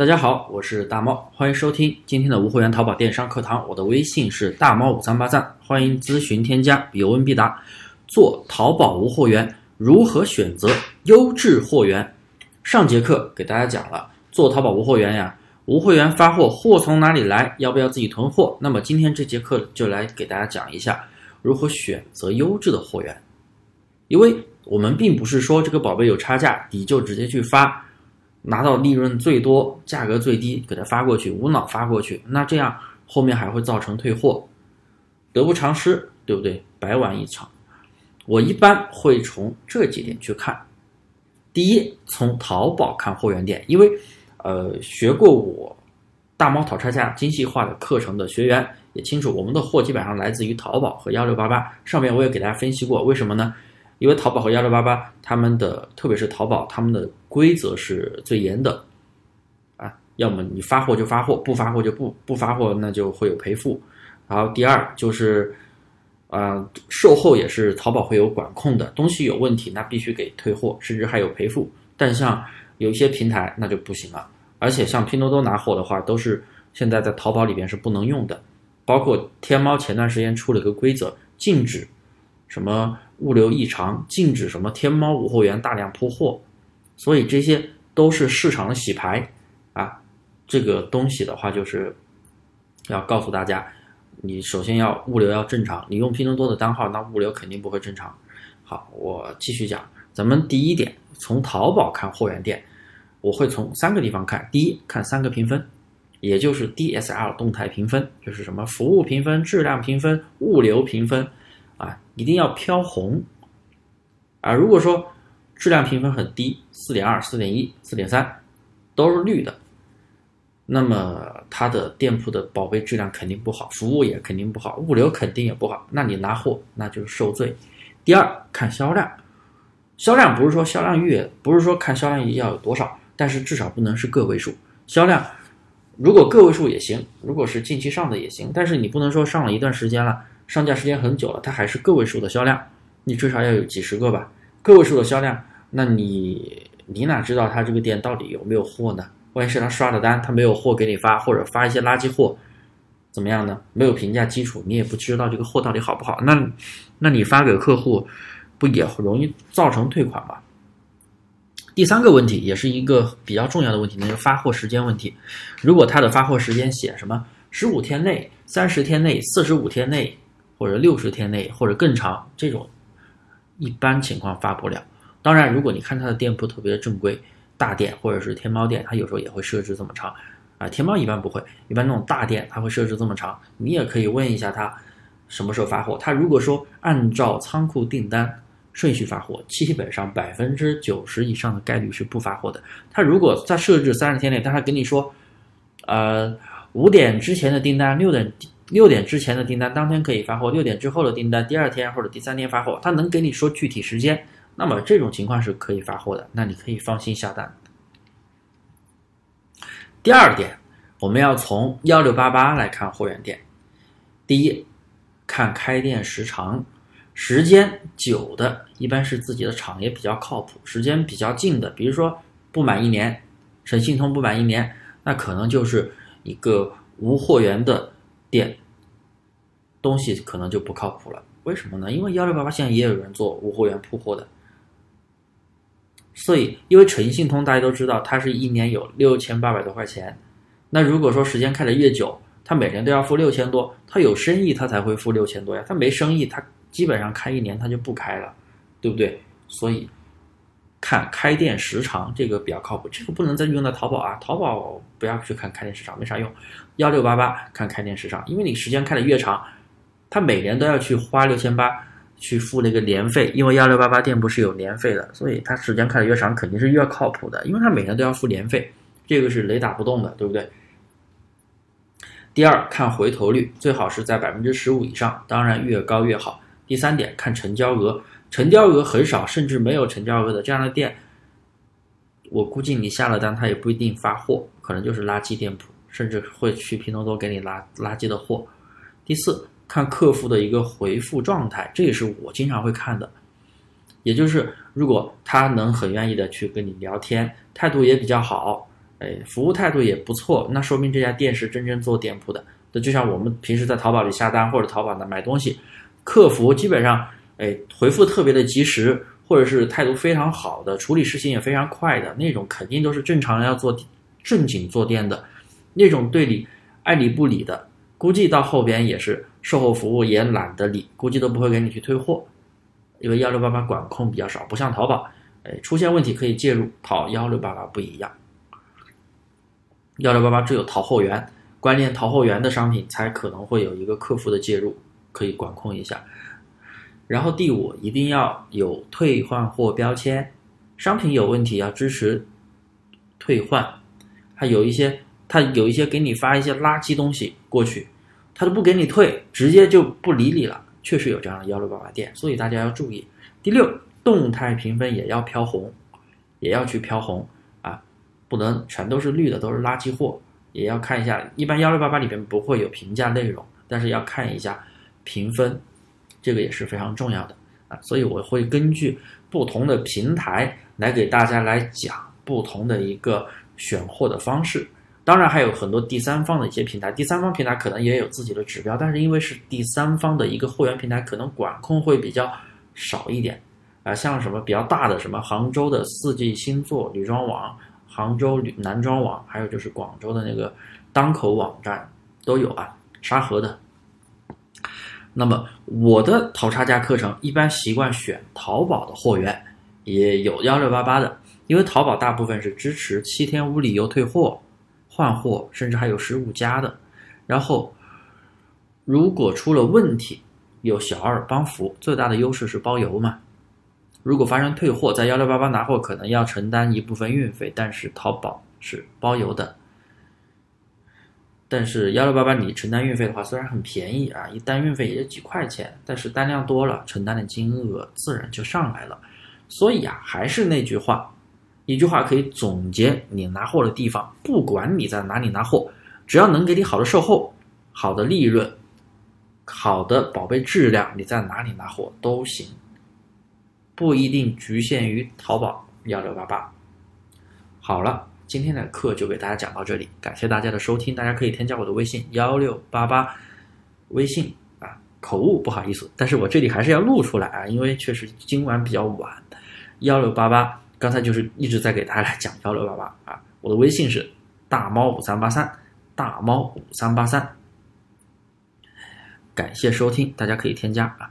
大家好，我是大猫，欢迎收听今天的无货源淘宝电商课堂。我的微信是大猫五三八三，欢迎咨询添加，有问必答。做淘宝无货源，如何选择优质货源？上节课给大家讲了，做淘宝无货源呀，无货源发货，货从哪里来？要不要自己囤货？那么今天这节课就来给大家讲一下如何选择优质的货源，因为我们并不是说这个宝贝有差价，你就直接去发。拿到利润最多、价格最低，给他发过去，无脑发过去，那这样后面还会造成退货，得不偿失，对不对？白玩一场。我一般会从这几点去看。第一，从淘宝看货源店，因为呃，学过我大猫淘差价精细化的课程的学员也清楚，我们的货基本上来自于淘宝和幺六八八。上面我也给大家分析过，为什么呢？因为淘宝和幺六八八，他们的特别是淘宝，他们的规则是最严的，啊，要么你发货就发货，不发货就不不发货，那就会有赔付。然后第二就是，啊，售后也是淘宝会有管控的，东西有问题那必须给退货，甚至还有赔付。但像有一些平台那就不行了，而且像拼多多拿货的话，都是现在在淘宝里边是不能用的，包括天猫前段时间出了个规则，禁止什么。物流异常，禁止什么天猫无货源大量铺货，所以这些都是市场的洗牌啊。这个东西的话，就是要告诉大家，你首先要物流要正常。你用拼多多的单号，那物流肯定不会正常。好，我继续讲，咱们第一点，从淘宝看货源店，我会从三个地方看。第一，看三个评分，也就是 DSL 动态评分，就是什么服务评分、质量评分、物流评分。啊，一定要飘红，啊，如果说质量评分很低，四点二、四点一、四点三，都是绿的，那么它的店铺的宝贝质量肯定不好，服务也肯定不好，物流肯定也不好，那你拿货那就是受罪。第二，看销量，销量不是说销量越，不是说看销量要有多少，但是至少不能是个位数。销量如果个位数也行，如果是近期上的也行，但是你不能说上了一段时间了。上架时间很久了，它还是个位数的销量，你至少要有几十个吧？个位数的销量，那你你哪知道他这个店到底有没有货呢？万一是他刷的单，他没有货给你发，或者发一些垃圾货，怎么样呢？没有评价基础，你也不知道这个货到底好不好。那那你发给客户，不也容易造成退款吗？第三个问题也是一个比较重要的问题，那就是发货时间问题。如果他的发货时间写什么十五天内、三十天内、四十五天内。或者六十天内或者更长，这种一般情况发不了。当然，如果你看它的店铺特别的正规，大店或者是天猫店，它有时候也会设置这么长。啊，天猫一般不会，一般那种大店它会设置这么长。你也可以问一下他什么时候发货。他如果说按照仓库订单顺序发货，基本上百分之九十以上的概率是不发货的。他如果在设置三十天内，但他跟你说，呃，五点之前的订单，六点。六点之前的订单当天可以发货，六点之后的订单第二天或者第三天发货，他能给你说具体时间，那么这种情况是可以发货的，那你可以放心下单。第二点，我们要从幺六八八来看货源店。第一，看开店时长，时间久的一般是自己的厂也比较靠谱，时间比较近的，比如说不满一年，诚信通不满一年，那可能就是一个无货源的。店东西可能就不靠谱了，为什么呢？因为幺六八八现在也有人做无货源铺货的，所以因为诚信通大家都知道，它是一年有六千八百多块钱，那如果说时间开的越久，他每年都要付六千多，他有生意他才会付六千多呀，他没生意他基本上开一年他就不开了，对不对？所以。看开店时长，这个比较靠谱。这个不能再用在淘宝啊，淘宝不要去看开店时长，没啥用。幺六八八看开店时长，因为你时间开的越长，他每年都要去花六千八去付那个年费，因为幺六八八店铺是有年费的，所以他时间开的越长，肯定是越靠谱的，因为他每年都要付年费，这个是雷打不动的，对不对？第二，看回头率，最好是在百分之十五以上，当然越高越好。第三点，看成交额。成交额很少，甚至没有成交额的这样的店，我估计你下了单，他也不一定发货，可能就是垃圾店铺，甚至会去拼多多给你拉垃圾的货。第四，看客服的一个回复状态，这也是我经常会看的，也就是如果他能很愿意的去跟你聊天，态度也比较好，哎，服务态度也不错，那说明这家店是真正做店铺的。那就像我们平时在淘宝里下单或者淘宝呢买东西，客服基本上哎回复特别的及时，或者是态度非常好的，处理事情也非常快的那种，肯定都是正常人要做正经做店的，那种对你爱理不理的，估计到后边也是售后服务也懒得理，估计都不会给你去退货，因为幺六八八管控比较少，不像淘宝，哎出现问题可以介入，淘幺六八八不一样，幺六八八只有淘货源。关联淘货源的商品才可能会有一个客服的介入，可以管控一下。然后第五，一定要有退换货标签，商品有问题要支持退换。还有一些，他有一些给你发一些垃圾东西过去，他都不给你退，直接就不理你了。确实有这样的幺六八八店，所以大家要注意。第六，动态评分也要飘红，也要去飘红啊，不能全都是绿的，都是垃圾货。也要看一下，一般幺六八八里边不会有评价内容，但是要看一下评分，这个也是非常重要的啊。所以我会根据不同的平台来给大家来讲不同的一个选货的方式。当然还有很多第三方的一些平台，第三方平台可能也有自己的指标，但是因为是第三方的一个货源平台，可能管控会比较少一点啊。像什么比较大的，什么杭州的四季星座女装网。杭州男装网，还有就是广州的那个当口网站都有啊，沙河的。那么我的淘差价课程一般习惯选淘宝的货源，也有幺六八八的，因为淘宝大部分是支持七天无理由退货、换货，甚至还有十五加的。然后如果出了问题，有小二帮扶，最大的优势是包邮嘛。如果发生退货，在幺六八八拿货可能要承担一部分运费，但是淘宝是包邮的。但是幺六八八你承担运费的话，虽然很便宜啊，一单运费也就几块钱，但是单量多了，承担的金额自然就上来了。所以啊，还是那句话，一句话可以总结你拿货的地方，不管你在哪里拿货，只要能给你好的售后、好的利润、好的宝贝质量，你在哪里拿货都行。不一定局限于淘宝幺六八八。好了，今天的课就给大家讲到这里，感谢大家的收听。大家可以添加我的微信幺六八八，微信啊，口误不好意思，但是我这里还是要录出来啊，因为确实今晚比较晚。幺六八八，刚才就是一直在给大家讲幺六八八啊，我的微信是大猫五三八三，大猫五三八三。感谢收听，大家可以添加啊。